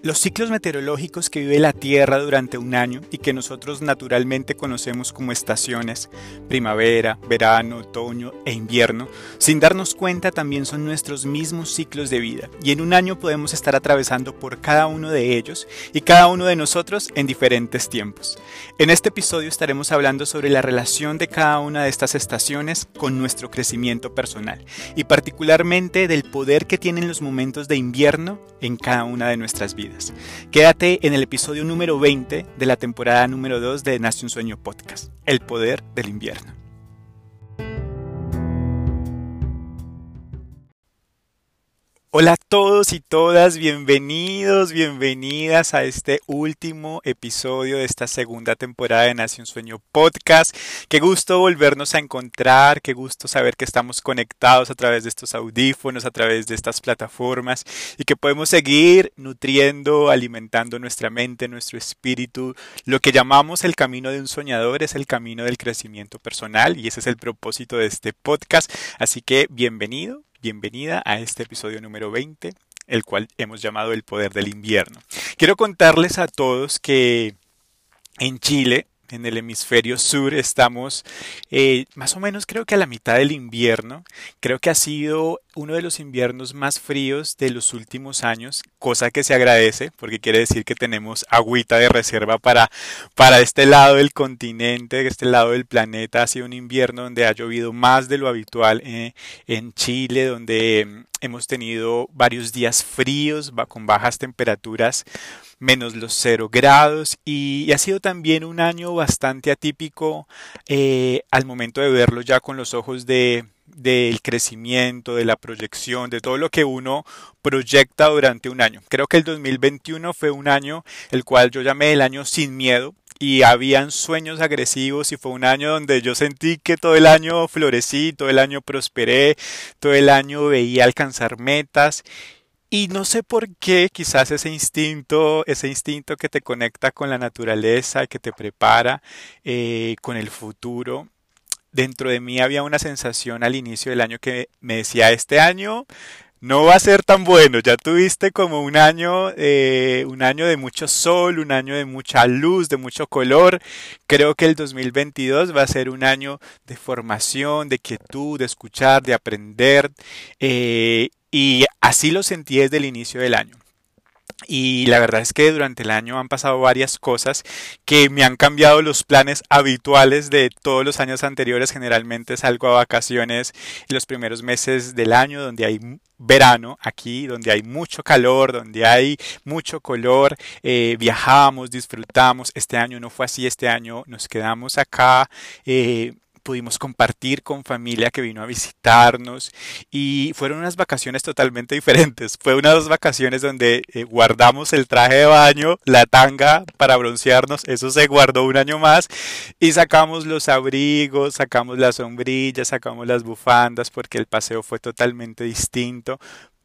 Los ciclos meteorológicos que vive la Tierra durante un año y que nosotros naturalmente conocemos como estaciones, primavera, verano, otoño e invierno, sin darnos cuenta también son nuestros mismos ciclos de vida y en un año podemos estar atravesando por cada uno de ellos y cada uno de nosotros en diferentes tiempos. En este episodio estaremos hablando sobre la relación de cada una de estas estaciones con nuestro crecimiento personal y particularmente del poder que tienen los momentos de invierno en cada una de nuestras vidas. Quédate en el episodio número 20 de la temporada número 2 de Nace un Sueño Podcast, El Poder del Invierno. Hola a todos y todas, bienvenidos, bienvenidas a este último episodio de esta segunda temporada de Nación Sueño Podcast. Qué gusto volvernos a encontrar, qué gusto saber que estamos conectados a través de estos audífonos, a través de estas plataformas y que podemos seguir nutriendo, alimentando nuestra mente, nuestro espíritu. Lo que llamamos el camino de un soñador es el camino del crecimiento personal y ese es el propósito de este podcast. Así que bienvenido, bienvenida a este episodio número 20, el cual hemos llamado El Poder del Invierno. Quiero contarles a todos que en Chile en el hemisferio sur estamos eh, más o menos creo que a la mitad del invierno. Creo que ha sido uno de los inviernos más fríos de los últimos años, cosa que se agradece porque quiere decir que tenemos agüita de reserva para, para este lado del continente, este lado del planeta. Ha sido un invierno donde ha llovido más de lo habitual eh, en Chile, donde mm, hemos tenido varios días fríos, con bajas temperaturas menos los cero grados y, ha sido también un año bastante atípico eh, al momento de verlo ya con los ojos de del crecimiento, de la proyección, de todo lo que uno proyecta durante un año. Creo que el 2021 fue un año el cual yo llamé el año sin miedo y habían sueños agresivos y fue un año donde yo sentí que todo el año florecí, todo el año prosperé, todo el año veía alcanzar metas y no sé por qué, quizás ese instinto, ese instinto que te conecta con la naturaleza, que te prepara eh, con el futuro. Dentro de mí había una sensación al inicio del año que me decía, este año no va a ser tan bueno. Ya tuviste como un año, eh, un año de mucho sol, un año de mucha luz, de mucho color. Creo que el 2022 va a ser un año de formación, de quietud, de escuchar, de aprender. Eh, y así lo sentí desde el inicio del año. Y la verdad es que durante el año han pasado varias cosas que me han cambiado los planes habituales de todos los años anteriores. Generalmente salgo a vacaciones en los primeros meses del año donde hay verano aquí, donde hay mucho calor, donde hay mucho color. Eh, viajamos, disfrutamos. Este año no fue así. Este año nos quedamos acá. Eh, pudimos compartir con familia que vino a visitarnos y fueron unas vacaciones totalmente diferentes. Fue unas vacaciones donde eh, guardamos el traje de baño, la tanga para broncearnos, eso se guardó un año más y sacamos los abrigos, sacamos las sombrillas, sacamos las bufandas porque el paseo fue totalmente distinto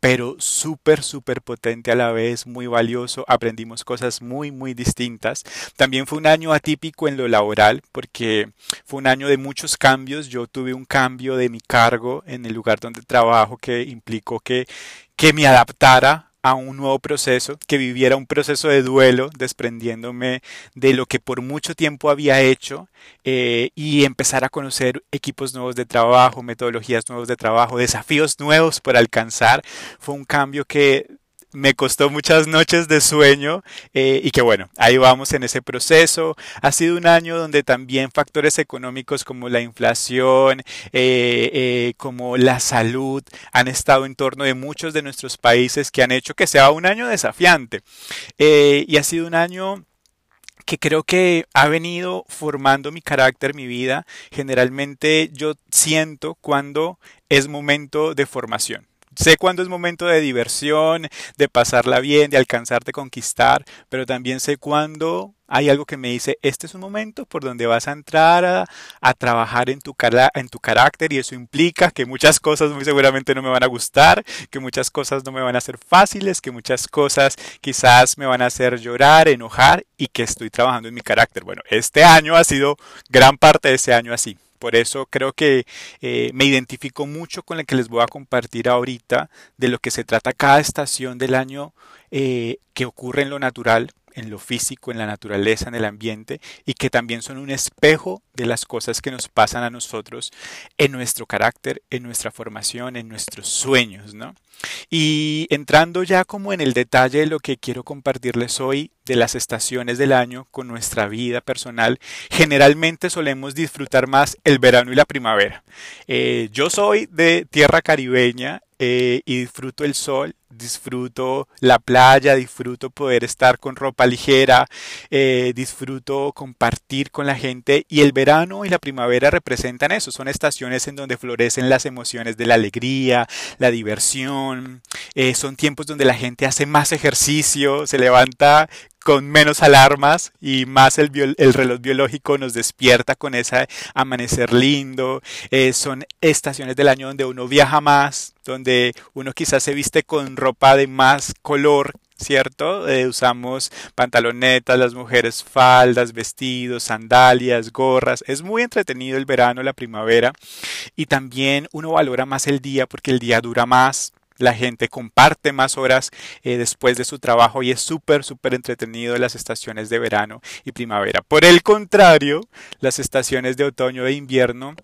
pero súper, súper potente a la vez, muy valioso. Aprendimos cosas muy, muy distintas. También fue un año atípico en lo laboral, porque fue un año de muchos cambios. Yo tuve un cambio de mi cargo en el lugar donde trabajo que implicó que, que me adaptara a un nuevo proceso, que viviera un proceso de duelo, desprendiéndome de lo que por mucho tiempo había hecho eh, y empezar a conocer equipos nuevos de trabajo, metodologías nuevos de trabajo, desafíos nuevos por alcanzar. Fue un cambio que me costó muchas noches de sueño eh, y que bueno, ahí vamos en ese proceso. Ha sido un año donde también factores económicos como la inflación, eh, eh, como la salud, han estado en torno de muchos de nuestros países que han hecho que sea un año desafiante. y ha sido un año que creo que ha venido formando mi carácter, mi vida. Generalmente yo siento cuando es momento de formación. Sé cuándo es momento de diversión, de pasarla bien, de alcanzarte conquistar, pero también sé cuándo hay algo que me dice, este es un momento por donde vas a entrar a, trabajar en tu, en tu carácter y eso implica que muchas cosas muy seguramente no me van a gustar, que muchas cosas no me van a ser fáciles, que muchas cosas quizás me van a hacer llorar, enojar y que estoy trabajando en mi carácter. Bueno, este año ha sido gran parte de ese año así Por eso creo que eh, me identifico mucho con lo que les voy a compartir ahorita de lo que se trata cada estación del año eh, que ocurre en lo natural, en lo físico, en la naturaleza, en el ambiente, y que también son un espejo de las cosas que nos pasan a nosotros en nuestro carácter, en nuestra formación, en nuestros sueños, ¿no? Y entrando ya como en el detalle de lo que quiero compartirles hoy de las estaciones del año con nuestra vida personal, generalmente solemos disfrutar más el verano y la primavera. Eh, yo soy de tierra caribeña eh, y disfruto el sol, disfruto la playa, disfruto poder estar con ropa ligera, eh, disfruto compartir con la gente y el verano y la primavera representan eso, son estaciones en donde florecen las emociones de la alegría, la diversión, eh, son tiempos donde la gente hace más ejercicio, se levanta con menos alarmas y más el, el, reloj biológico nos despierta con ese amanecer lindo. Eh, son estaciones del año donde uno viaja más, donde uno quizás se viste con ropa de más color, ¿cierto? Eh, usamos pantalonetas, las mujeres faldas, vestidos, sandalias, gorras. Es muy entretenido el verano, la primavera y también uno valora más el día porque el día dura más la gente comparte más horas eh, después de su trabajo y es súper, súper entretenido las estaciones de verano y primavera. Por el contrario, las estaciones de otoño e invierno,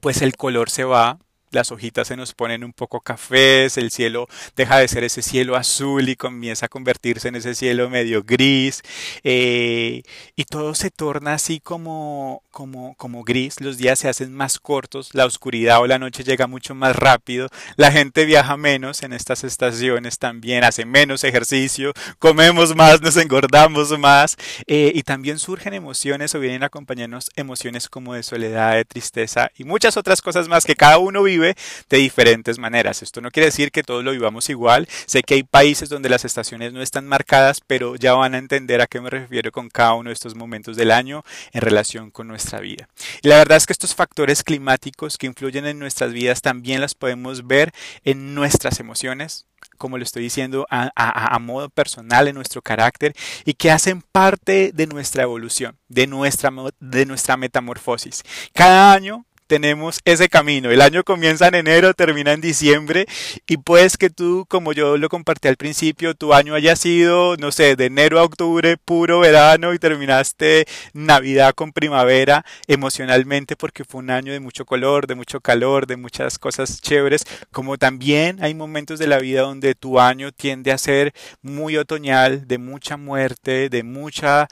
pues el color se va, las hojitas se nos ponen un poco cafés, el cielo deja de ser ese cielo azul y comienza a convertirse en ese cielo medio gris eh, y todo se torna así como, como, como gris, los días se hacen más cortos, la oscuridad o la noche llega mucho más rápido, la gente viaja menos en estas estaciones también, hace menos ejercicio, comemos más, nos engordamos más eh, y también surgen emociones o vienen a acompañarnos emociones como de soledad, de tristeza y muchas otras cosas más que cada uno vive de diferentes maneras. Esto no quiere decir que todos lo vivamos igual. Sé que hay países donde las estaciones no están marcadas, pero ya van a entender a qué me refiero con cada uno de estos momentos del año en relación con nuestra vida. Y la verdad es que estos factores climáticos que influyen en nuestras vidas también las podemos ver en nuestras emociones, como lo estoy diciendo, a, a, modo personal en nuestro carácter y que hacen parte de nuestra evolución, de nuestra, de nuestra metamorfosis. Cada año tenemos ese camino. El año comienza en enero, termina en diciembre y pues que tú, como yo lo compartí al principio, tu año haya sido, no sé, de enero a octubre puro verano y terminaste Navidad con primavera emocionalmente porque fue un año de mucho color, de mucho calor, de muchas cosas chéveres, como también hay momentos de la vida donde tu año tiende a ser muy otoñal, de mucha muerte, de muchos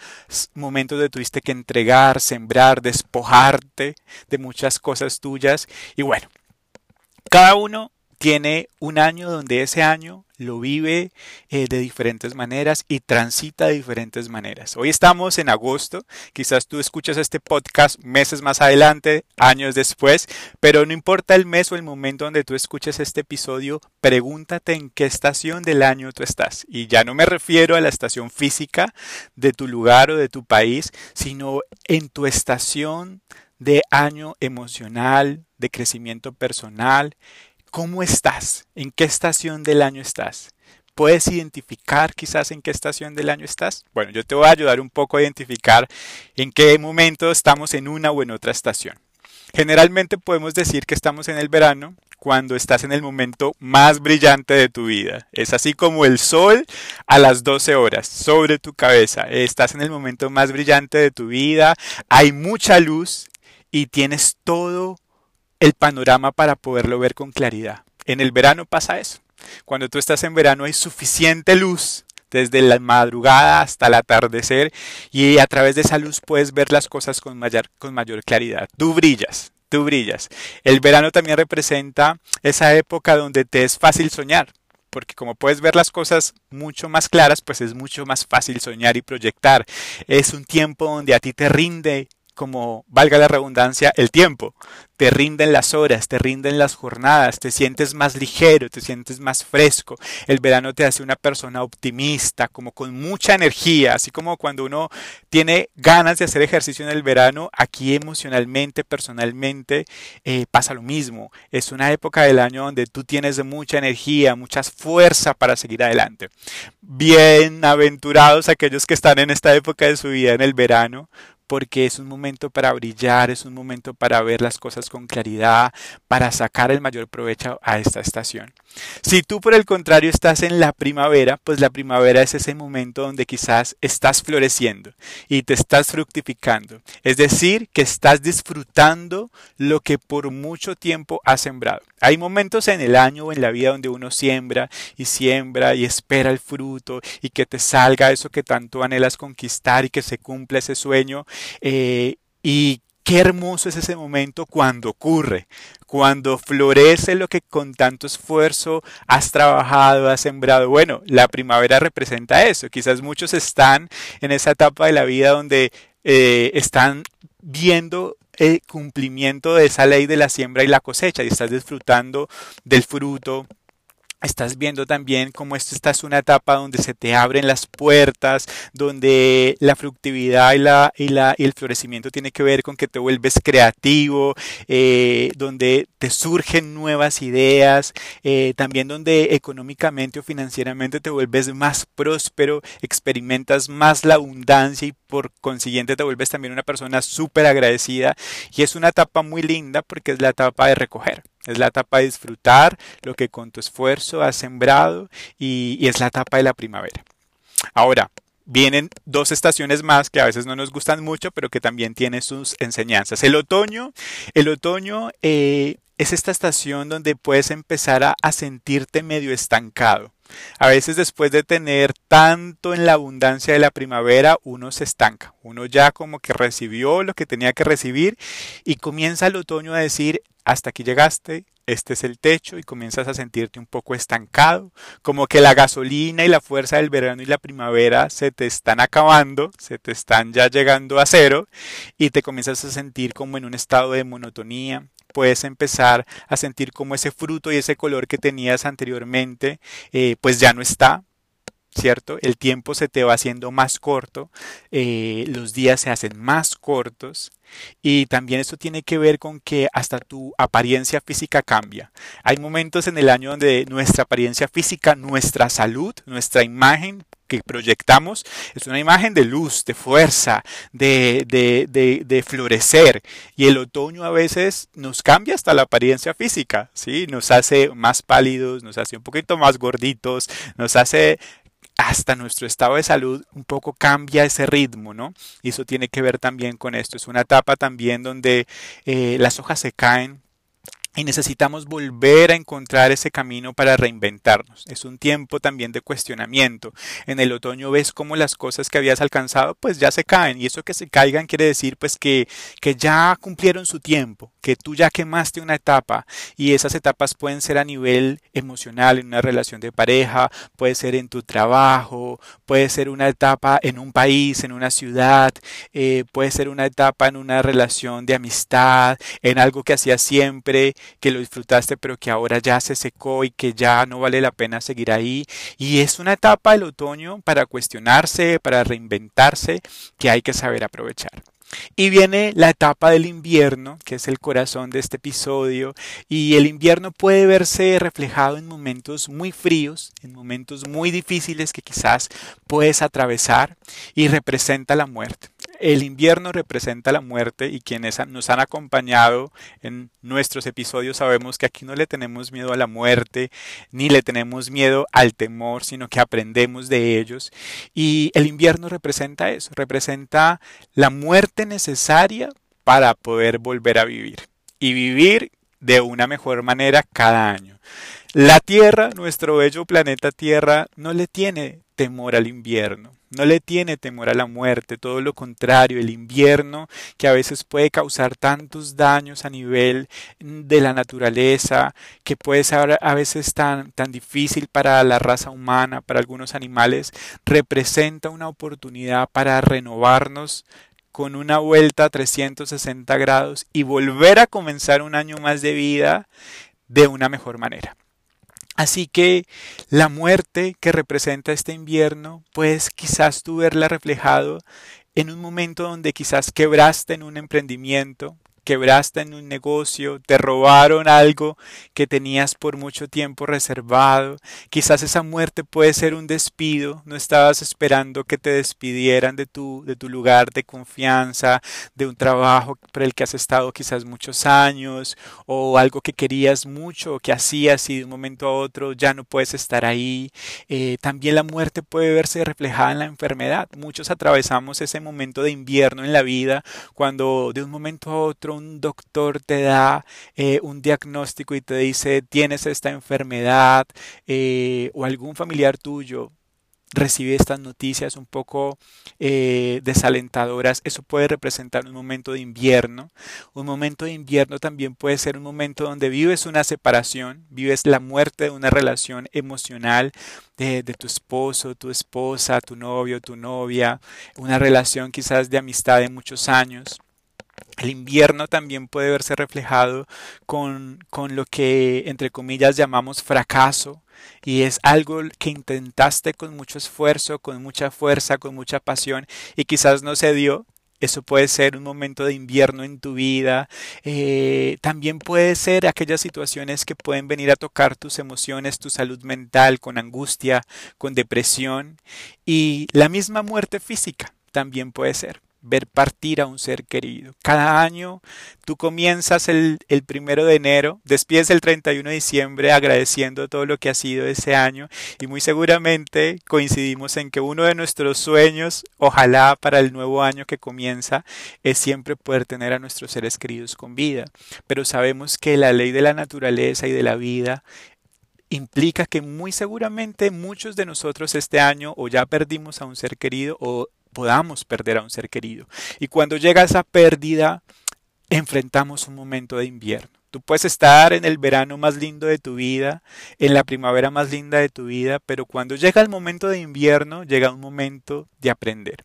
momentos de tuviste que entregar, sembrar, despojarte de muchas cosas cosas tuyas. Y bueno, cada uno tiene un año donde ese año lo vive eh, de diferentes maneras y transita de diferentes maneras. Hoy estamos en agosto, quizás tú escuchas este podcast meses más adelante, años después, pero no importa el mes o el momento donde tú escuches este episodio, pregúntate en qué estación del año tú estás. Y ya no me refiero a la estación física de tu lugar o de tu país, sino en tu estación de año emocional, de crecimiento personal. ¿Cómo estás? ¿En qué estación del año estás? ¿Puedes identificar quizás en qué estación del año estás? Bueno, yo te voy a ayudar un poco a identificar en qué momento estamos en una o en otra estación. Generalmente podemos decir que estamos en el verano cuando estás en el momento más brillante de tu vida. Es así como el sol a las 12 horas sobre tu cabeza. Estás en el momento más brillante de tu vida. Hay mucha luz y tienes todo el panorama para poderlo ver con claridad. En el verano pasa eso. Cuando tú estás en verano hay suficiente luz desde la madrugada hasta el atardecer y a través de esa luz puedes ver las cosas con mayor, con mayor claridad. Tú brillas, tú brillas. El verano también representa esa época donde te es fácil soñar, porque como puedes ver las cosas mucho más claras, pues es mucho más fácil soñar y proyectar. Es un tiempo donde a ti te rinde como, valga la redundancia, el tiempo te rinden las horas, te rinden las jornadas, te sientes más ligero, te sientes más fresco. El verano te hace una persona optimista, como con mucha energía, así como cuando uno tiene ganas de hacer ejercicio en el verano, aquí emocionalmente, personalmente, eh, pasa lo mismo. Es una época del año donde tú tienes mucha energía, mucha fuerza para seguir adelante. Bienaventurados aquellos que están en esta época de su vida en el verano, porque es un momento para brillar, es un momento para ver las cosas con claridad, para sacar el mayor provecho a esta estación. Si tú por el contrario estás en la primavera, pues la primavera es ese momento donde quizás estás floreciendo y te estás fructificando. Es decir, que estás disfrutando lo que por mucho tiempo has sembrado. Hay momentos en el año o en la vida donde uno siembra y siembra y espera el fruto y que te salga eso que tanto anhelas conquistar y que se cumpla ese sueño. Eh, y Qué hermoso es ese momento cuando ocurre, cuando florece lo que con tanto esfuerzo has trabajado, has sembrado. Bueno, la primavera representa eso. Quizás muchos están en esa etapa de la vida donde eh, están viendo el cumplimiento de esa ley de la siembra y la cosecha y estás disfrutando del fruto, Estás viendo también cómo esta es una etapa donde se te abren las puertas, donde la fructividad y, la, y, la, y el florecimiento tiene que ver con que te vuelves creativo, eh, donde te surgen nuevas ideas, eh, también donde económicamente o financieramente te vuelves más próspero, experimentas más la abundancia y por consiguiente te vuelves también una persona súper agradecida. Y es una etapa muy linda porque es la etapa de recoger. Es la etapa de disfrutar lo que con tu esfuerzo has sembrado y, es la etapa de la primavera. Ahora, vienen dos estaciones más que a veces no nos gustan mucho, pero que también tienen sus enseñanzas. El otoño, el otoño eh, es esta estación donde puedes empezar a sentirte medio estancado. A veces después de tener tanto en la abundancia de la primavera, uno se estanca. Uno ya como que recibió lo que tenía que recibir y comienza el otoño a decir, hasta aquí llegaste, este es el techo y comienzas a sentirte un poco estancado, como que la gasolina y la fuerza del verano y la primavera se te están acabando, se te están ya llegando a cero y te comienzas a sentir como en un estado de monotonía, puedes empezar a sentir como ese fruto y ese color que tenías anteriormente, eh, pues ya no está, ¿cierto? El tiempo se te va haciendo más corto, eh, los días se hacen más cortos y también esto tiene que ver con que hasta tu apariencia física cambia. Hay momentos en el año donde nuestra apariencia física, nuestra salud, nuestra imagen que proyectamos es una imagen de luz, de fuerza, de, de, de, florecer. Y el otoño a veces nos cambia hasta la apariencia física, ¿sí? Nos hace más pálidos, nos hace un poquito más gorditos, nos hace hasta nuestro estado de salud un poco cambia ese ritmo, ¿no? Y eso tiene que ver también con esto. Es una etapa también donde eh, las hojas se caen, y necesitamos volver a encontrar ese camino para reinventarnos. Es un tiempo también de cuestionamiento. En el otoño ves cómo las cosas que habías alcanzado pues ya se caen y eso que se caigan quiere decir pues que, que ya cumplieron su tiempo, que tú ya quemaste una etapa y esas etapas pueden ser a nivel emocional en una relación de pareja, puede ser en tu trabajo, puede ser una etapa en un país, en una ciudad, eh, puede ser una etapa en una relación de amistad, en algo que hacías siempre que lo disfrutaste pero que ahora ya se secó y que ya no vale la pena seguir ahí. Y es una etapa del otoño para cuestionarse, para reinventarse, que hay que saber aprovechar. Y viene la etapa del invierno, que es el corazón de este episodio, y el invierno puede verse reflejado en momentos muy fríos, en momentos muy difíciles que quizás puedes atravesar y representa la muerte. El invierno representa la muerte y quienes nos han acompañado en nuestros episodios sabemos que aquí no le tenemos miedo a la muerte, ni le tenemos miedo al temor, sino que aprendemos de ellos. Y el invierno representa eso, representa la muerte necesaria para poder volver a vivir y vivir de una mejor manera cada año. La Tierra, nuestro bello planeta Tierra, no le tiene temor al invierno. No le tiene temor a la muerte, todo lo contrario, el invierno que a veces puede causar tantos daños a nivel de la naturaleza, que puede ser a veces tan, tan difícil para la raza humana, para algunos animales, representa una oportunidad para renovarnos con una vuelta a 360 grados y volver a comenzar un año más de vida de una mejor manera. Así que la muerte que representa este invierno, pues quizás tú verla reflejado en un momento donde quizás quebraste en un emprendimiento, quebraste en un negocio, te robaron algo que tenías por mucho tiempo reservado. Quizás esa muerte puede ser un despido, no estabas esperando que te despidieran de tu, de tu lugar de confianza, de un trabajo por el que has estado quizás muchos años, o algo que querías mucho, que hacías y de un momento a otro ya no puedes estar ahí. Eh, también la muerte puede verse reflejada en la enfermedad. Muchos atravesamos ese momento de invierno en la vida cuando de un momento a otro un doctor te da eh, un diagnóstico y te dice tienes esta enfermedad eh, o algún familiar tuyo recibe estas noticias un poco eh, desalentadoras, eso puede representar un momento de invierno. Un momento de invierno también puede ser un momento donde vives una separación, vives la muerte de una relación emocional de, de tu esposo, tu esposa, tu novio, tu novia, una relación quizás de amistad de muchos años. El invierno también puede verse reflejado con, con, lo que, entre comillas, llamamos fracaso, y es algo que intentaste con mucho esfuerzo, con mucha fuerza, con mucha pasión, y quizás no se dio. Eso puede ser un momento de invierno en tu vida. Eh, también puede ser aquellas situaciones que pueden venir a tocar tus emociones, tu salud mental, con angustia, con depresión. Y la misma muerte física también puede ser ver partir a un ser querido. Cada año tú comienzas el, el, primero de enero, despides el 31 de diciembre agradeciendo todo lo que ha sido ese año y muy seguramente coincidimos en que uno de nuestros sueños, ojalá para el nuevo año que comienza, es siempre poder tener a nuestros seres queridos con vida. Pero sabemos que la ley de la naturaleza y de la vida implica que muy seguramente muchos de nosotros este año o ya perdimos a un ser querido o podamos perder a un ser querido. Y cuando llega esa pérdida, enfrentamos un momento de invierno. Tú puedes estar en el verano más lindo de tu vida, en la primavera más linda de tu vida, pero cuando llega el momento de invierno, llega un momento de aprender.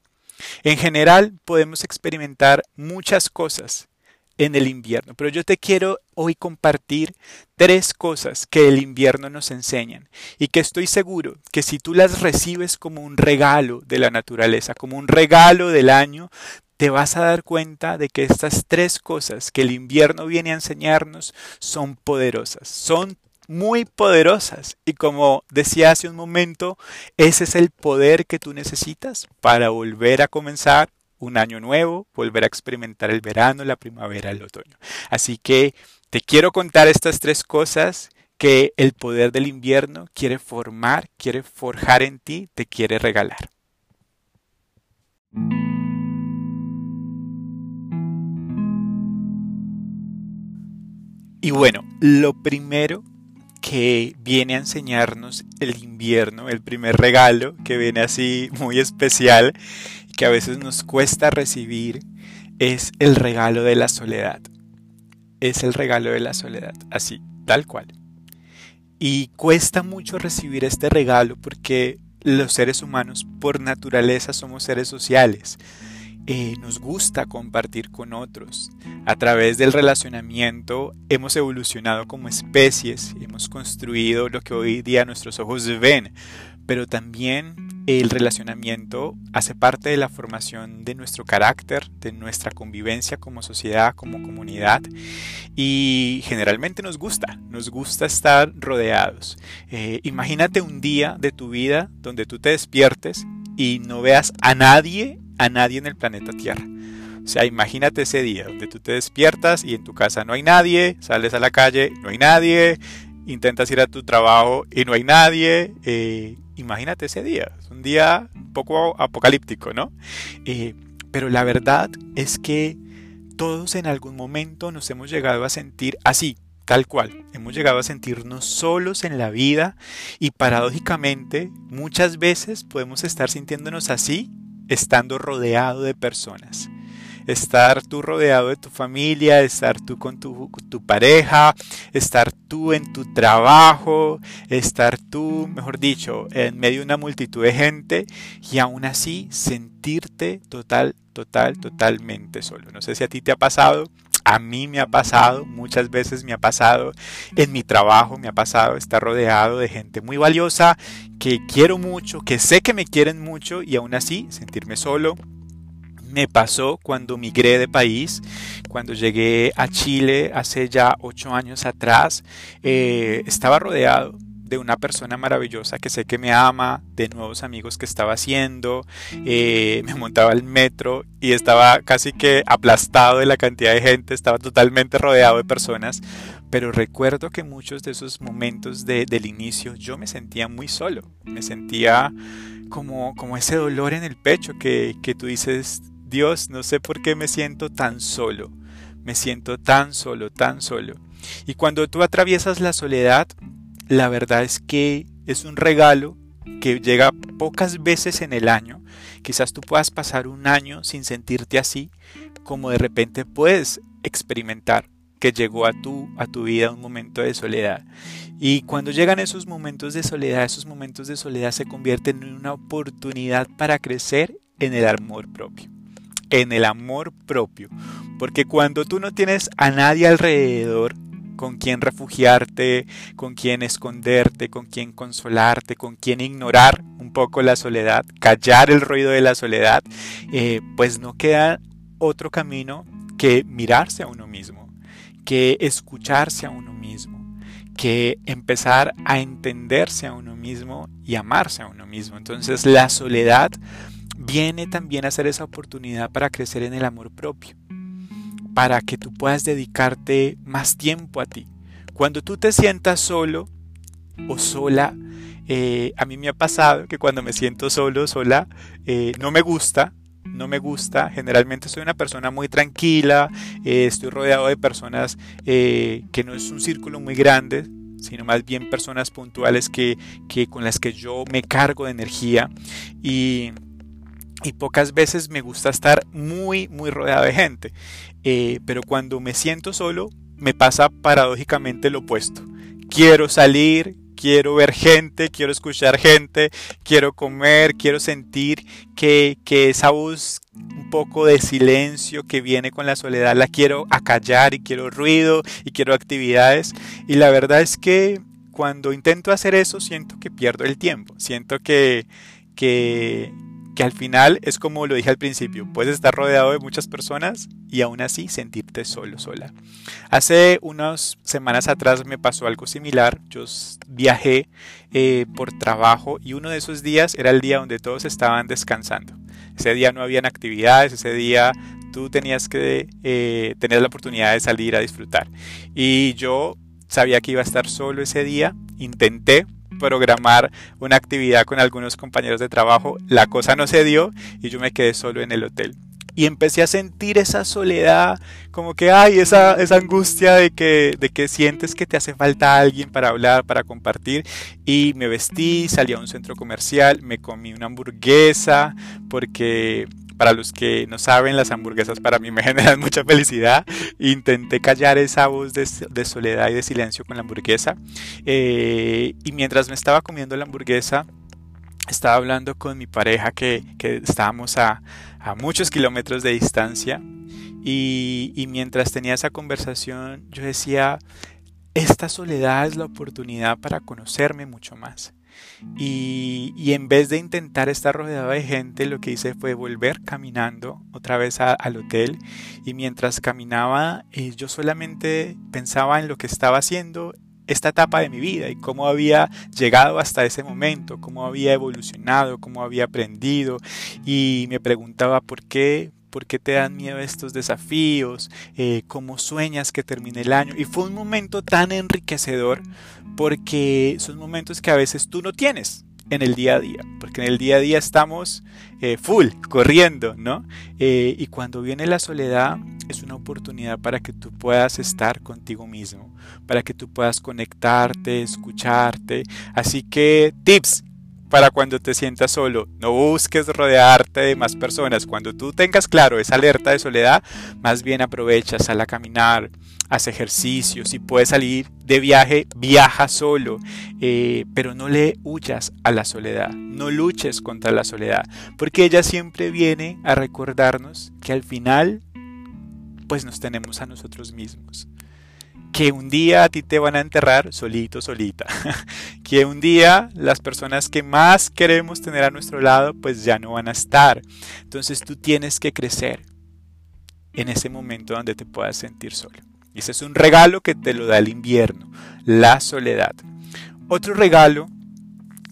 En general, podemos experimentar muchas cosas en el invierno. Pero yo te quiero hoy compartir tres cosas que el invierno nos enseñan y que estoy seguro que si tú las recibes como un regalo de la naturaleza, como un regalo del año, te vas a dar cuenta de que estas tres cosas que el invierno viene a enseñarnos son poderosas, son muy poderosas. Y como decía hace un momento, ese es el poder que tú necesitas para volver a comenzar un año nuevo, volver a experimentar el verano, la primavera, el otoño. Así que te quiero contar estas tres cosas que el poder del invierno quiere formar, quiere forjar en ti, te quiere regalar. Y bueno, lo primero que viene a enseñarnos el invierno, el primer regalo que viene así muy especial, que a veces nos cuesta recibir es el regalo de la soledad. Es el regalo de la soledad, así, tal cual. Y cuesta mucho recibir este regalo porque los seres humanos por naturaleza somos seres sociales. Eh, nos gusta compartir con otros. A través del relacionamiento hemos evolucionado como especies, hemos construido lo que hoy día nuestros ojos ven, pero también el relacionamiento hace parte de la formación de nuestro carácter, de nuestra convivencia como sociedad, como comunidad y generalmente nos gusta, nos gusta estar rodeados. Eh, imagínate un día de tu vida donde tú te despiertes y no veas a nadie, a nadie en el planeta Tierra. O sea, imagínate ese día donde tú te despiertas y en tu casa no hay nadie, sales a la calle, no hay nadie, intentas ir a tu trabajo y no hay nadie. Eh, imagínate ese día, es un día un poco apocalíptico, ¿no? Eh, pero la verdad es que todos en algún momento nos hemos llegado a sentir así, tal cual. Hemos llegado a sentirnos solos en la vida y paradójicamente muchas veces podemos estar sintiéndonos así estando rodeado de personas estar tú rodeado de tu familia, estar tú con tu, pareja, estar tú en tu trabajo, estar tú, mejor dicho, en medio de una multitud de gente y aún así sentirte total, total, totalmente solo. No sé si a ti te ha pasado. A mí me ha pasado, muchas veces me ha pasado, en mi trabajo me ha pasado estar rodeado de gente muy valiosa, que quiero mucho, que sé que me quieren mucho y aún así sentirme solo, me pasó cuando migré de país, cuando llegué a Chile hace ya ocho años atrás. Eh, estaba rodeado de una persona maravillosa que sé que me ama, de nuevos amigos que estaba haciendo, eh, me montaba al metro y estaba casi que aplastado de la cantidad de gente, estaba totalmente rodeado de personas, pero recuerdo que muchos de esos momentos del inicio yo me sentía muy solo, me sentía como, como ese dolor en el pecho que, que tú dices, Dios, no sé por qué me siento tan solo, me siento tan solo, tan solo. Y cuando tú atraviesas la soledad, la verdad es que es un regalo que llega pocas veces en el año. Quizás tú puedas pasar un año sin sentirte así, como de repente puedes experimentar que llegó a tu, a tu vida un momento de soledad. Y cuando llegan esos momentos de soledad, esos momentos de soledad se convierten en una oportunidad para crecer en el amor propio. En el amor propio. Porque cuando tú no tienes a nadie alrededor con quien refugiarte, con quien esconderte, con quien consolarte, con quien ignorar un poco la soledad, callar el ruido de la soledad, eh, pues no queda otro camino que mirarse a uno mismo, que escucharse a uno mismo, que empezar a entenderse a uno mismo y amarse a uno mismo. Entonces la soledad viene también a ser esa oportunidad para crecer en el amor propio para que tú puedas dedicarte más tiempo a ti. Cuando tú te sientas solo o sola, eh, a mí me ha pasado que cuando me siento solo, sola, eh, no me gusta, no me gusta. Generalmente soy una persona muy tranquila, eh, estoy rodeado de personas que no es un círculo muy grande, sino más bien personas puntuales que, que con las que yo me cargo de energía y y pocas veces me gusta estar muy, muy rodeado de gente. Eh, pero cuando me siento solo, me pasa paradójicamente lo opuesto. Quiero salir, quiero ver gente, quiero escuchar gente, quiero comer, quiero sentir que, que esa voz un poco de silencio que viene con la soledad la quiero acallar y quiero ruido y quiero actividades. Y la verdad es que cuando intento hacer eso siento que pierdo el tiempo, siento que, que, que al final es como lo dije al principio, puedes estar rodeado de muchas personas y aún así sentirte solo, sola. Hace unas semanas atrás me pasó algo similar, yo viajé eh, por trabajo y uno de esos días era el día donde todos estaban descansando. Ese día no habían actividades, ese día tú tenías que eh, tener la oportunidad de salir a disfrutar. Y yo sabía que iba a estar solo ese día, intenté programar una actividad con algunos compañeros de trabajo, la cosa no se dio y yo me quedé solo en el hotel. Y empecé a sentir esa soledad, como que hay esa, esa angustia de que, de que sientes que te hace falta alguien para hablar, para compartir. Y me vestí, salí a un centro comercial, me comí una hamburguesa, porque para los que no saben, las hamburguesas para mí me generan mucha felicidad. Intenté callar esa voz de, soledad y de silencio con la hamburguesa. Eh, y mientras me estaba comiendo la hamburguesa, estaba hablando con mi pareja que, estábamos a, muchos kilómetros de distancia. Y, y mientras tenía esa conversación, yo decía, esta soledad es la oportunidad para conocerme mucho más. Y, en vez de intentar estar rodeado de gente, lo que hice fue volver caminando otra vez al hotel. Y mientras caminaba, eh, yo solamente pensaba en lo que estaba haciendo esta etapa de mi vida y cómo había llegado hasta ese momento, cómo había evolucionado, cómo había aprendido. Y me preguntaba por qué, por qué te dan miedo estos desafíos, eh, cómo sueñas que termine el año. Y fue un momento tan enriquecedor porque son momentos que a veces tú no tienes en el día a día, porque en el día a día estamos eh, full, corriendo, ¿no? Eh, y cuando viene la soledad es una oportunidad para que tú puedas estar contigo mismo, para que tú puedas conectarte, escucharte. Así que tips, para cuando te sientas solo. No busques rodearte de más personas. Cuando tú tengas claro esa alerta de soledad, más bien aprovecha, sal a caminar, haz ejercicio. Si puedes salir de viaje, viaja solo. Eh, pero no le huyas a la soledad. No luches contra la soledad. Porque ella siempre viene a recordarnos que al final, pues nos tenemos a nosotros mismos que un día a ti te van a enterrar solito, solita. que un día las personas que más queremos tener a nuestro lado pues ya no van a estar. Entonces tú tienes que crecer en ese momento donde te puedas sentir solo. Y ese es un regalo que te lo da el invierno, la soledad. Otro regalo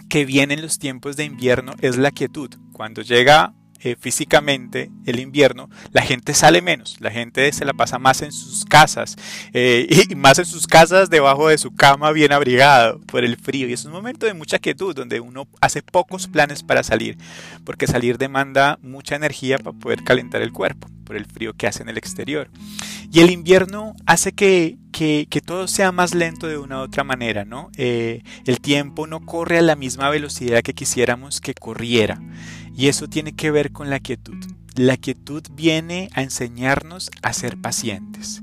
que viene en los tiempos de invierno es la quietud. Cuando llega eh, físicamente el invierno, la gente sale menos, la gente se la pasa más en sus casas eh, y más en sus casas debajo de su cama bien abrigado por el frío. Y es un momento de mucha quietud donde uno hace pocos planes para salir, porque salir demanda mucha energía para poder calentar el cuerpo por el frío que hace en el exterior. Y el invierno hace que, que, todo sea más lento de una u otra manera, ¿no? Eh, el tiempo no corre a la misma velocidad que quisiéramos que corriera. Y eso tiene que ver con la quietud. La quietud viene a enseñarnos a ser pacientes.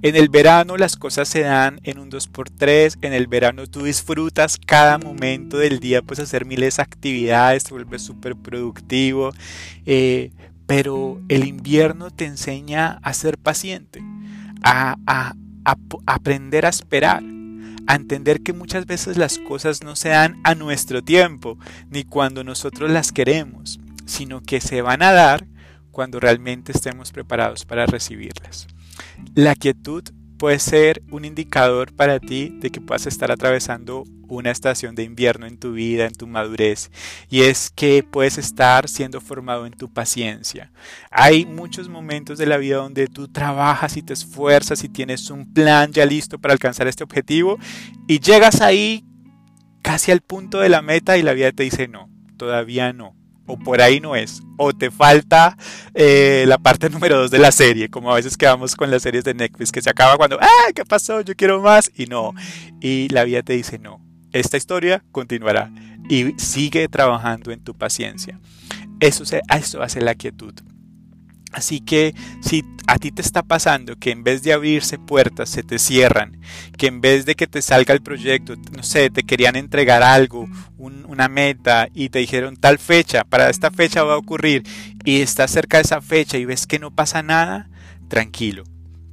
En el verano las cosas se dan en un 2x3, en el verano tú disfrutas cada momento del día, pues hacer miles de actividades, te vuelves súper productivo, eh, pero el invierno te enseña a ser paciente, a, a aprender a esperar, a entender que muchas veces las cosas no se dan a nuestro tiempo, ni cuando nosotros las queremos, sino que se van a dar cuando realmente estemos preparados para recibirlas. La quietud puede ser un indicador para ti de que puedas estar atravesando una estación de invierno en tu vida, en tu madurez, y es que puedes estar siendo formado en tu paciencia. Hay muchos momentos de la vida donde tú trabajas y te esfuerzas y tienes un plan ya listo para alcanzar este objetivo y llegas ahí casi al punto de la meta y la vida te dice no, todavía no o por ahí no es, o te falta eh, la parte número dos de la serie, como a veces quedamos con las series de Netflix, que se acaba cuando, ¡ah! ¿Qué pasó? Yo quiero más, y no, y la vida te dice no, esta historia continuará, y sigue trabajando en tu paciencia. Eso, eso hace la quietud. Así que si a ti te está pasando que en vez de abrirse puertas se te cierran, que en vez de que te salga el proyecto, no sé, te querían entregar algo, una meta y te dijeron tal fecha, para esta fecha va a ocurrir y estás cerca de esa fecha y ves que no pasa nada, tranquilo,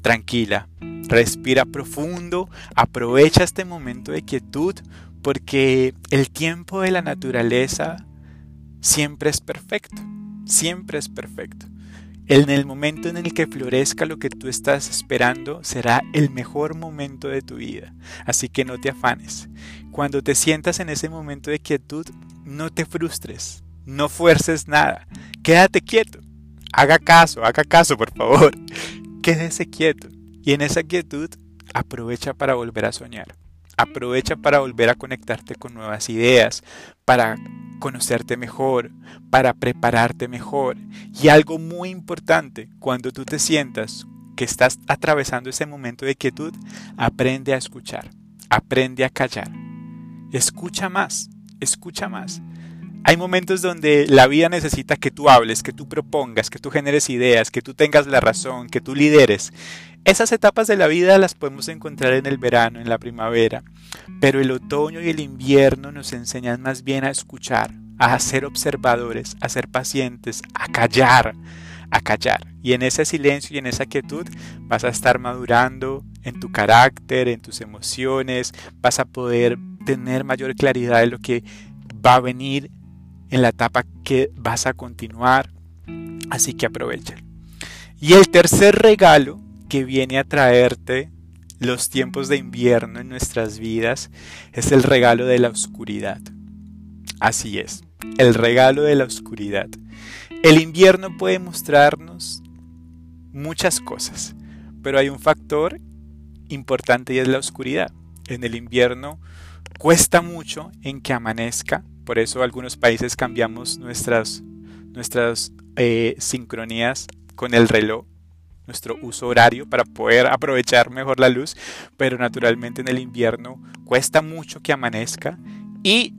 tranquila, respira profundo, aprovecha este momento de quietud porque el tiempo de la naturaleza siempre es perfecto, siempre es perfecto. En el momento en el que florezca lo que tú estás esperando será el mejor momento de tu vida. Así que no te afanes. Cuando te sientas en ese momento de quietud, no te frustres, no fuerces nada. Quédate quieto. Haga caso, haga caso, por favor. Quédese quieto. Y en esa quietud, aprovecha para volver a soñar. Aprovecha para volver a conectarte con nuevas ideas, para conocerte mejor, para prepararte mejor. Y algo muy importante, cuando tú te sientas que estás atravesando ese momento de quietud, aprende a escuchar, aprende a callar. Escucha más, escucha más. Hay momentos donde la vida necesita que tú hables, que tú propongas, que tú generes ideas, que tú tengas la razón, que tú lideres. Esas etapas de la vida las podemos encontrar en el verano, en la primavera, pero el otoño y el invierno nos enseñan más bien a escuchar, a ser observadores, a ser pacientes, a callar, a callar. Y en ese silencio y en esa quietud vas a estar madurando en tu carácter, en tus emociones, vas a poder tener mayor claridad de lo que va a venir en la etapa que vas a continuar. Así que aprovecha. Y el tercer regalo que viene a traerte los tiempos de invierno en nuestras vidas es el regalo de la oscuridad. Así es, el regalo de la oscuridad. El invierno puede mostrarnos muchas cosas, pero hay un factor importante y es la oscuridad. En el invierno cuesta mucho en que amanezca, por eso algunos países cambiamos nuestras, nuestras eh, sincronías con el reloj, nuestro uso horario para poder aprovechar mejor la luz, pero naturalmente en el invierno cuesta mucho que amanezca y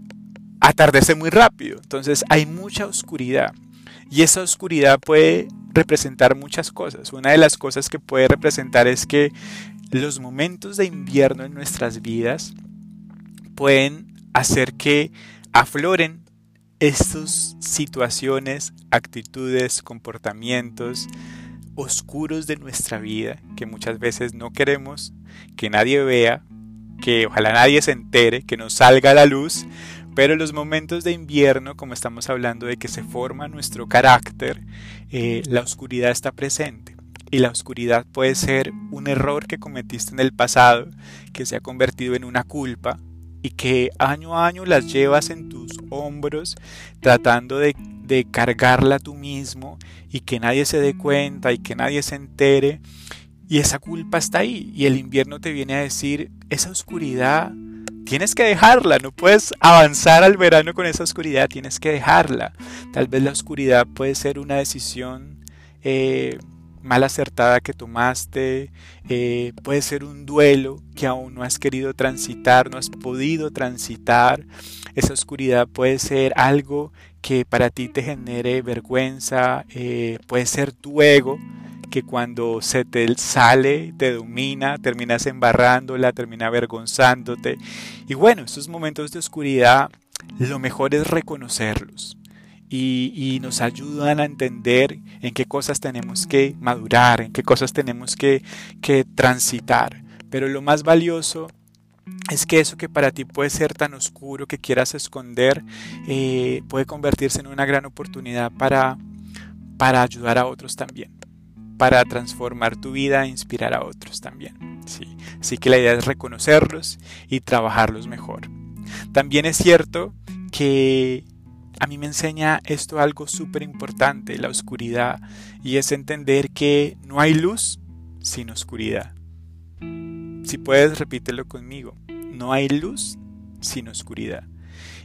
atardece muy rápido. Entonces hay mucha oscuridad y esa oscuridad puede representar muchas cosas. Una de las cosas que puede representar es que los momentos de invierno en nuestras vidas pueden hacer que afloren estas situaciones, actitudes, comportamientos oscuros de nuestra vida que muchas veces no queremos que nadie vea, que ojalá nadie se entere, que nos salga a la luz, pero los momentos de invierno, como estamos hablando de que se forma nuestro carácter, eh, la oscuridad está presente. Y la oscuridad puede ser un error que cometiste en el pasado, que se ha convertido en una culpa y que año a año las llevas en tus hombros tratando de, de cargarla tú mismo y que nadie se dé cuenta y que nadie se entere. Y esa culpa está ahí. Y el invierno te viene a decir, esa oscuridad tienes que dejarla, no puedes avanzar al verano con esa oscuridad, tienes que dejarla. Tal vez la oscuridad puede ser una decisión eh, mal acertada que tomaste, eh, puede ser un duelo que aún no has querido transitar, no has podido transitar. Esa oscuridad puede ser algo que para ti te genere vergüenza, eh, puede ser tu ego que cuando se te sale, te domina, terminas embarrándola, termina avergonzándote. Y bueno, estos momentos de oscuridad, lo mejor es reconocerlos. Y, nos ayudan a entender en qué cosas tenemos que madurar, en qué cosas tenemos que, transitar. Pero lo más valioso es que eso que para ti puede ser tan oscuro que quieras esconder eh, puede convertirse en una gran oportunidad para, para ayudar a otros también para transformar tu vida e inspirar a otros también. ¿sí? Así que la idea es reconocerlos y trabajarlos mejor. También es cierto que a mí me enseña esto algo súper importante, la oscuridad, y es entender que no hay luz sin oscuridad. Si puedes, repítelo conmigo. No hay luz sin oscuridad.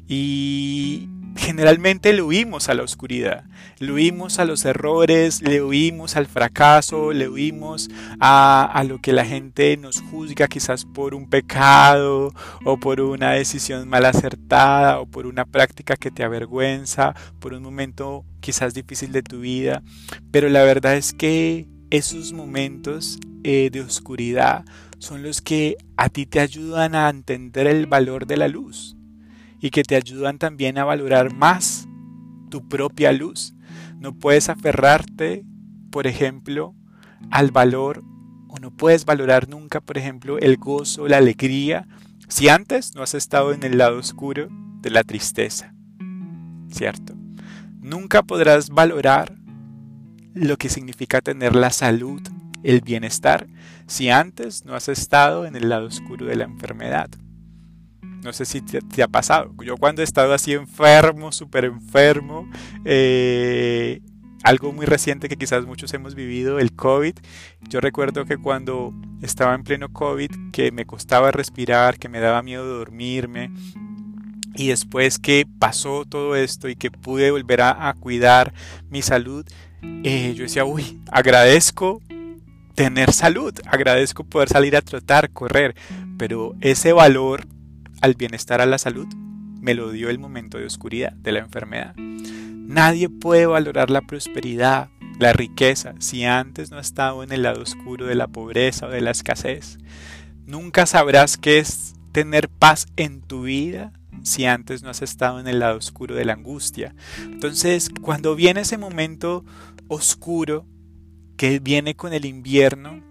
Y generalmente le huimos a la oscuridad, le huimos a los errores, le huimos al fracaso, le huimos a, lo que la gente nos juzga quizás por un pecado o por una decisión mal acertada o por una práctica que te avergüenza, por un momento quizás difícil de tu vida. Pero la verdad es que esos momentos eh, de oscuridad son los que a ti te ayudan a entender el valor de la luz y que te ayudan también a valorar más tu propia luz. No puedes aferrarte, por ejemplo, al valor o no puedes valorar nunca, por ejemplo, el gozo, la alegría, si antes no has estado en el lado oscuro de la tristeza. ¿Cierto? Nunca podrás valorar lo que significa tener la salud, el bienestar, si antes no has estado en el lado oscuro de la enfermedad. No sé si te, ha pasado. Yo cuando he estado así enfermo, súper enfermo, eh, algo muy reciente que quizás muchos hemos vivido, el COVID. Yo recuerdo que cuando estaba en pleno COVID, que me costaba respirar, que me daba miedo dormirme, y después que pasó todo esto y que pude volver a, cuidar mi salud, eh, yo decía, uy, agradezco tener salud, agradezco poder salir a trotar, correr, pero ese valor al bienestar, a la salud, me lo dio el momento de oscuridad, de la enfermedad. Nadie puede valorar la prosperidad, la riqueza, si antes no ha estado en el lado oscuro de la pobreza o de la escasez. Nunca sabrás qué es tener paz en tu vida si antes no has estado en el lado oscuro de la angustia. Entonces, cuando viene ese momento oscuro que viene con el invierno,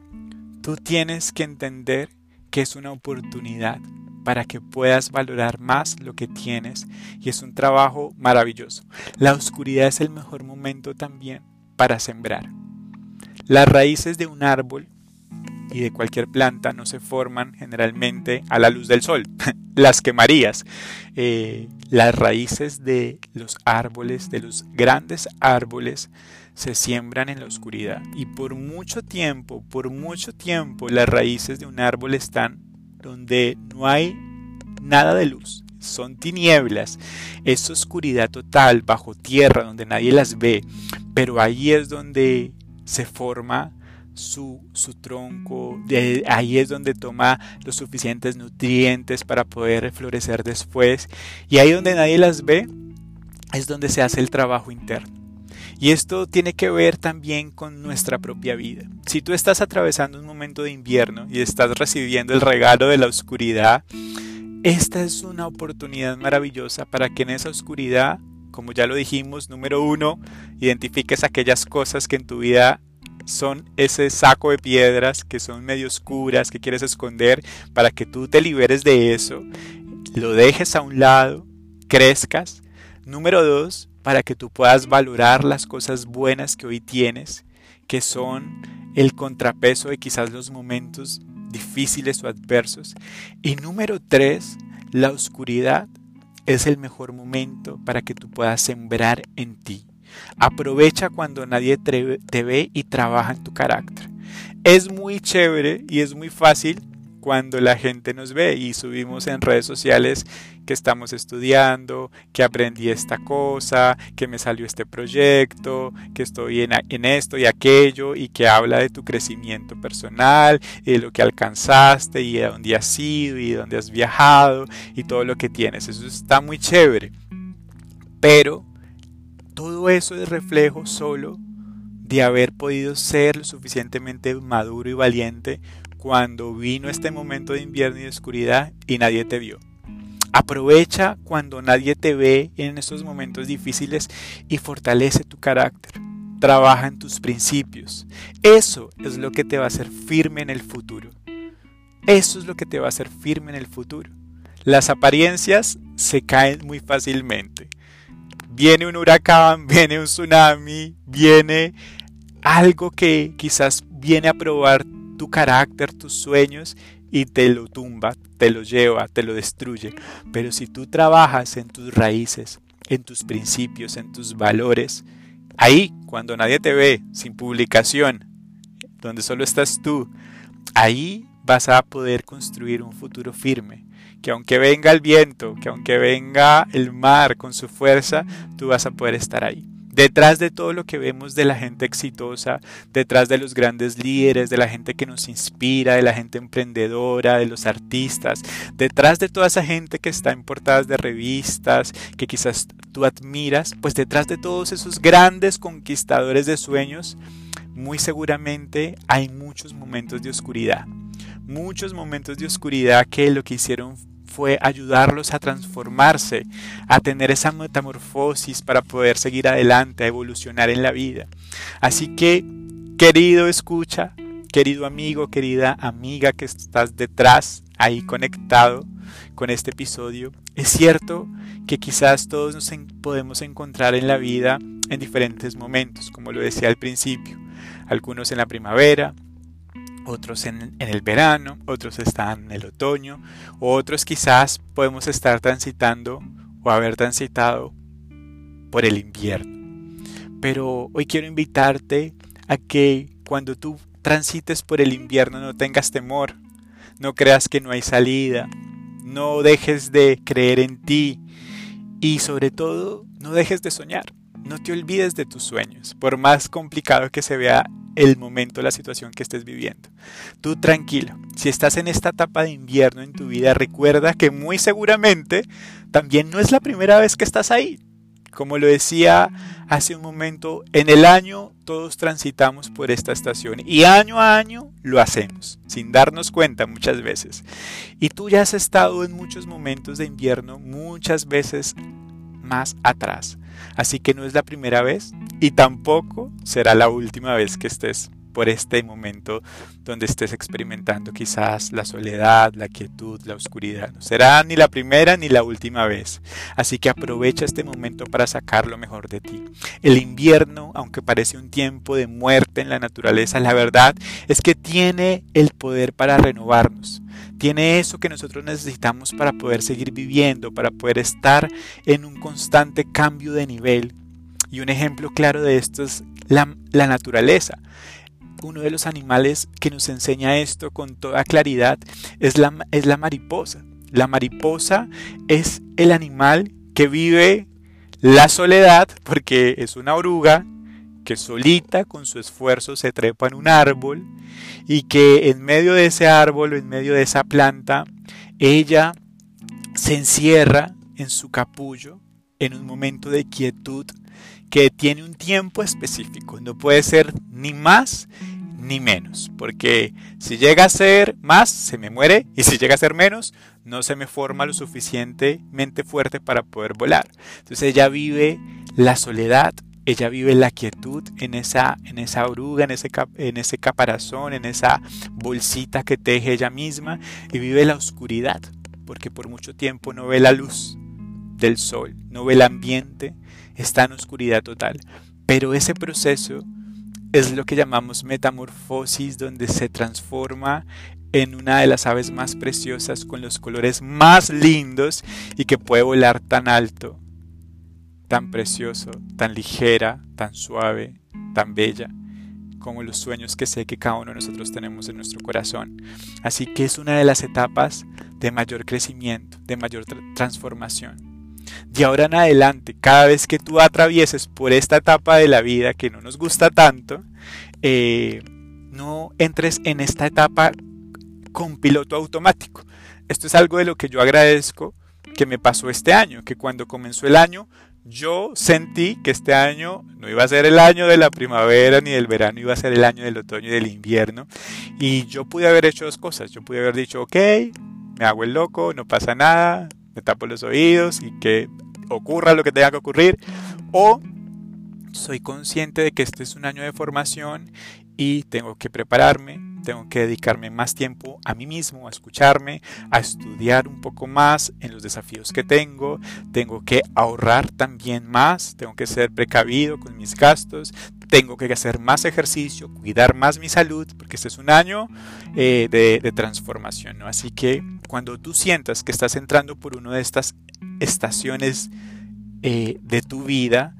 tú tienes que entender que es una oportunidad para que puedas valorar más lo que tienes y es un trabajo maravilloso. La oscuridad es el mejor momento también para sembrar. Las raíces de un árbol y de cualquier planta no se forman generalmente a la luz del sol, las quemarías. Eh, las raíces de los árboles, de los grandes árboles, se siembran en la oscuridad. Y por mucho tiempo, por mucho tiempo, las raíces de un árbol están donde no hay nada de luz, son tinieblas, es oscuridad total bajo tierra donde nadie las ve, pero ahí es donde se forma su, su, tronco, de ahí es donde toma los suficientes nutrientes para poder florecer después, y ahí donde nadie las ve es donde se hace el trabajo interno. Y esto tiene que ver también con nuestra propia vida. Si tú estás atravesando un momento de invierno y estás recibiendo el regalo de la oscuridad, esta es una oportunidad maravillosa para que en esa oscuridad, como ya lo dijimos, número uno, identifiques aquellas cosas que en tu vida son ese saco de piedras que son medio oscuras, que quieres esconder, para que tú te liberes de eso, lo dejes a un lado, crezcas. Número dos, para que tú puedas valorar las cosas buenas que hoy tienes, que son el contrapeso de quizás los momentos difíciles o adversos. Y número tres, la oscuridad es el mejor momento para que tú puedas sembrar en ti. Aprovecha cuando nadie te ve y trabaja en tu carácter. Es muy chévere y es muy fácil cuando la gente nos ve y subimos en redes sociales que estamos estudiando, que aprendí esta cosa, que me salió este proyecto, que estoy en, esto y aquello y que habla de tu crecimiento personal y de lo que alcanzaste y de dónde has ido y de dónde has viajado y todo lo que tienes. Eso está muy chévere. Pero todo eso es reflejo solo de haber podido ser lo suficientemente maduro y valiente cuando vino este momento de invierno y de oscuridad y nadie te vio. Aprovecha cuando nadie te ve en estos momentos difíciles y fortalece tu carácter. Trabaja en tus principios. Eso es lo que te va a hacer firme en el futuro. Eso es lo que te va a hacer firme en el futuro. Las apariencias se caen muy fácilmente. Viene un huracán, viene un tsunami, viene algo que quizás viene a probar tu carácter, tus sueños y te lo tumba, te lo lleva, te lo destruye. Pero si tú trabajas en tus raíces, en tus principios, en tus valores, ahí, cuando nadie te ve, sin publicación, donde solo estás tú, ahí vas a poder construir un futuro firme. Que aunque venga el viento, que aunque venga el mar con su fuerza, tú vas a poder estar ahí. Detrás de todo lo que vemos de la gente exitosa, detrás de los grandes líderes, de la gente que nos inspira, de la gente emprendedora, de los artistas, detrás de toda esa gente que está en portadas de revistas, que quizás tú admiras, pues detrás de todos esos grandes conquistadores de sueños, muy seguramente hay muchos momentos de oscuridad. Muchos momentos de oscuridad que lo que hicieron fue ayudarlos a transformarse, a tener esa metamorfosis para poder seguir adelante, a evolucionar en la vida. Así que, querido escucha, querido amigo, querida amiga que estás detrás, ahí conectado con este episodio, es cierto que quizás todos nos podemos encontrar en la vida en diferentes momentos, como lo decía al principio, algunos en la primavera, otros en, el verano, otros están en el otoño, otros quizás podemos estar transitando o haber transitado por el invierno. Pero hoy quiero invitarte a que cuando tú transites por el invierno no tengas temor, no creas que no hay salida, no dejes de creer en ti y sobre todo no dejes de soñar. No te olvides de tus sueños, por más complicado que se vea el momento, la situación que estés viviendo. Tú tranquilo, si estás en esta etapa de invierno en tu vida, recuerda que muy seguramente también no es la primera vez que estás ahí. Como lo decía hace un momento, en el año todos transitamos por esta estación y año a año lo hacemos, sin darnos cuenta muchas veces. Y tú ya has estado en muchos momentos de invierno, muchas veces más atrás. Así que no es la primera vez y tampoco será la última vez que estés por este momento donde estés experimentando quizás la soledad, la quietud, la oscuridad. No será ni la primera ni la última vez. Así que aprovecha este momento para sacar lo mejor de ti. El invierno, aunque parece un tiempo de muerte en la naturaleza, la verdad es que tiene el poder para renovarnos. Tiene eso que nosotros necesitamos para poder seguir viviendo, para poder estar en un constante cambio de nivel. Y un ejemplo claro de esto es la, la naturaleza uno de los animales que nos enseña esto con toda claridad es la, es la mariposa. La mariposa es el animal que vive la soledad porque es una oruga que solita con su esfuerzo se trepa en un árbol y que en medio de ese árbol o en medio de esa planta ella se encierra en su capullo en un momento de quietud que tiene un tiempo específico, no puede ser ni más ni menos, porque si llega a ser más, se me muere, y si llega a ser menos, no se me forma lo suficientemente fuerte para poder volar. Entonces ella vive la soledad ella vive la quietud en esa, en esa oruga, en ese, en ese caparazón, en esa bolsita que teje ella misma y vive la oscuridad, porque por mucho tiempo no ve la luz del sol, no ve el ambiente, está en oscuridad total. Pero ese proceso es lo que llamamos metamorfosis, donde se transforma en una de las aves más preciosas con los colores más lindos y que puede volar tan alto, tan precioso, tan ligera, tan suave, tan bella como los sueños que sé que cada uno de nosotros tenemos en nuestro corazón. Así que es una de las etapas de mayor crecimiento, de mayor transformación. De ahora en adelante, cada vez que tú atravieses por esta etapa de la vida que no nos gusta tanto, eh, no entres en esta etapa con piloto automático. Esto es algo de lo que yo agradezco que me pasó este año, que cuando comenzó el año yo sentí que este año no iba a ser el año de la primavera ni del verano, iba a ser el año del otoño y del invierno. Y yo pude haber hecho dos cosas. Yo pude haber dicho, ok, me hago el loco, no pasa nada, me tapo los oídos y que ocurra lo que tenga que ocurrir. O soy consciente de que este es un año de formación y tengo que prepararme, tengo que dedicarme más tiempo a mí mismo, a escucharme, a estudiar un poco más en los desafíos que tengo, tengo que ahorrar también más, tengo que ser precavido con mis gastos, tengo que hacer más ejercicio, cuidar más mi salud, porque este es un año eh, de, transformación. Así que cuando tú sientas que estás entrando por una de estas estaciones eh, de tu vida,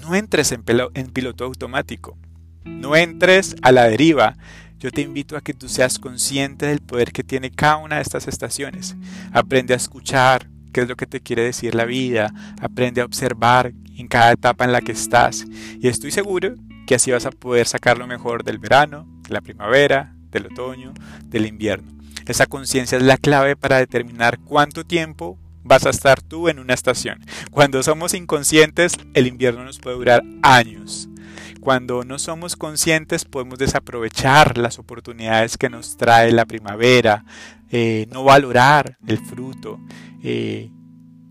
no entres en, en piloto automático. No entres a la deriva. Yo te invito a que tú seas consciente del poder que tiene cada una de estas estaciones. Aprende a escuchar qué es lo que te quiere decir la vida. Aprende a observar en cada etapa en la que estás. Y estoy seguro que así vas a poder sacar lo mejor del verano, de la primavera, del otoño, del invierno. Esa conciencia es la clave para determinar cuánto tiempo vas a estar tú en una estación. Cuando somos inconscientes, el invierno nos puede durar años. Cuando no somos conscientes podemos desaprovechar las oportunidades que nos trae la primavera, eh, no valorar el fruto eh,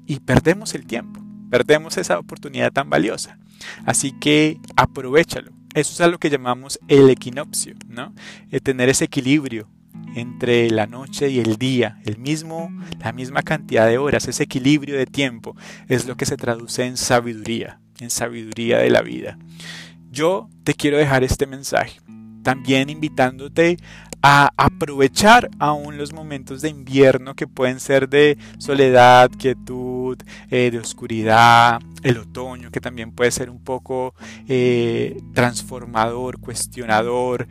y perdemos el tiempo, perdemos esa oportunidad tan valiosa. Así que aprovechalo. Eso es a lo que llamamos el equinoccio, ¿no? tener ese equilibrio entre la noche y el día, el mismo, la misma cantidad de horas, ese equilibrio de tiempo es lo que se traduce en sabiduría, en sabiduría de la vida. Yo te quiero dejar este mensaje, también invitándote a aprovechar aún los momentos de invierno que pueden ser de soledad, quietud, eh, de oscuridad, el otoño que también puede ser un poco eh, transformador, cuestionador,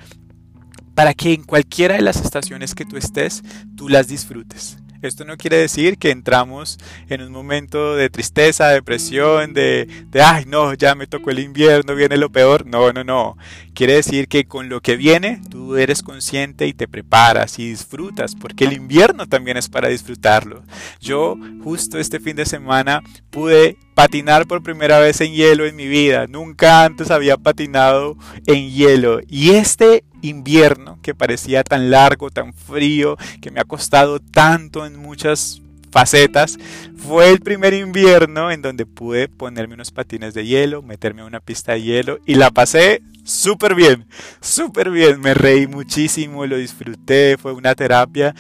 para que en cualquiera de las estaciones que tú estés, tú las disfrutes. Esto no quiere decir que entramos en un momento de tristeza, depresión, de, de, ay, no, ya me tocó el invierno, viene lo peor. No, no, no. Quiere decir que con lo que viene, tú eres consciente y te preparas y disfrutas, porque el invierno también es para disfrutarlo. Yo justo este fin de semana pude patinar por primera vez en hielo en mi vida. Nunca antes había patinado en hielo. Y este invierno que parecía tan largo, tan frío, que me ha costado tanto en muchas facetas, fue el primer invierno en donde pude ponerme unos patines de hielo, meterme a una pista de hielo y la pasé súper bien, súper bien. Me reí muchísimo, lo disfruté, fue una terapia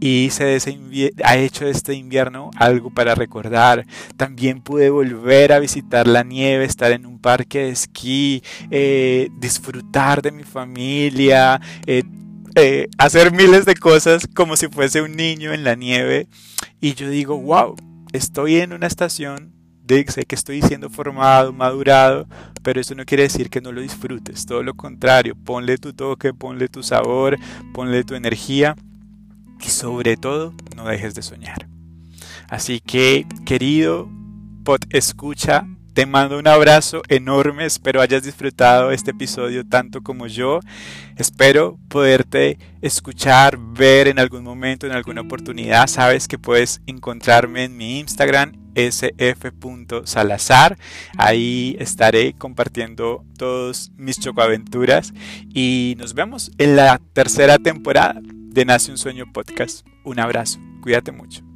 y se ha hecho este invierno algo para recordar. También pude volver a visitar la nieve, estar en un parque de esquí, eh, disfrutar de mi familia, eh, eh, hacer miles de cosas como si fuese un niño en la nieve. Y yo digo, wow, estoy en una estación de, sé que estoy siendo formado, madurado, pero eso no quiere decir que no lo disfrutes, todo lo contrario, ponle tu toque, ponle tu sabor, ponle tu energía y sobre todo no dejes de soñar. Así que, querido Pot Escucha, te mando un abrazo enorme, espero hayas disfrutado este episodio tanto como yo. Espero poderte escuchar, ver en algún momento, en alguna oportunidad. Sabes que puedes encontrarme en mi Instagram sf.salazar. Ahí estaré compartiendo todos mis chocoaventuras y nos vemos en la tercera temporada de Nace un Sueño Podcast. Un abrazo, cuídate mucho.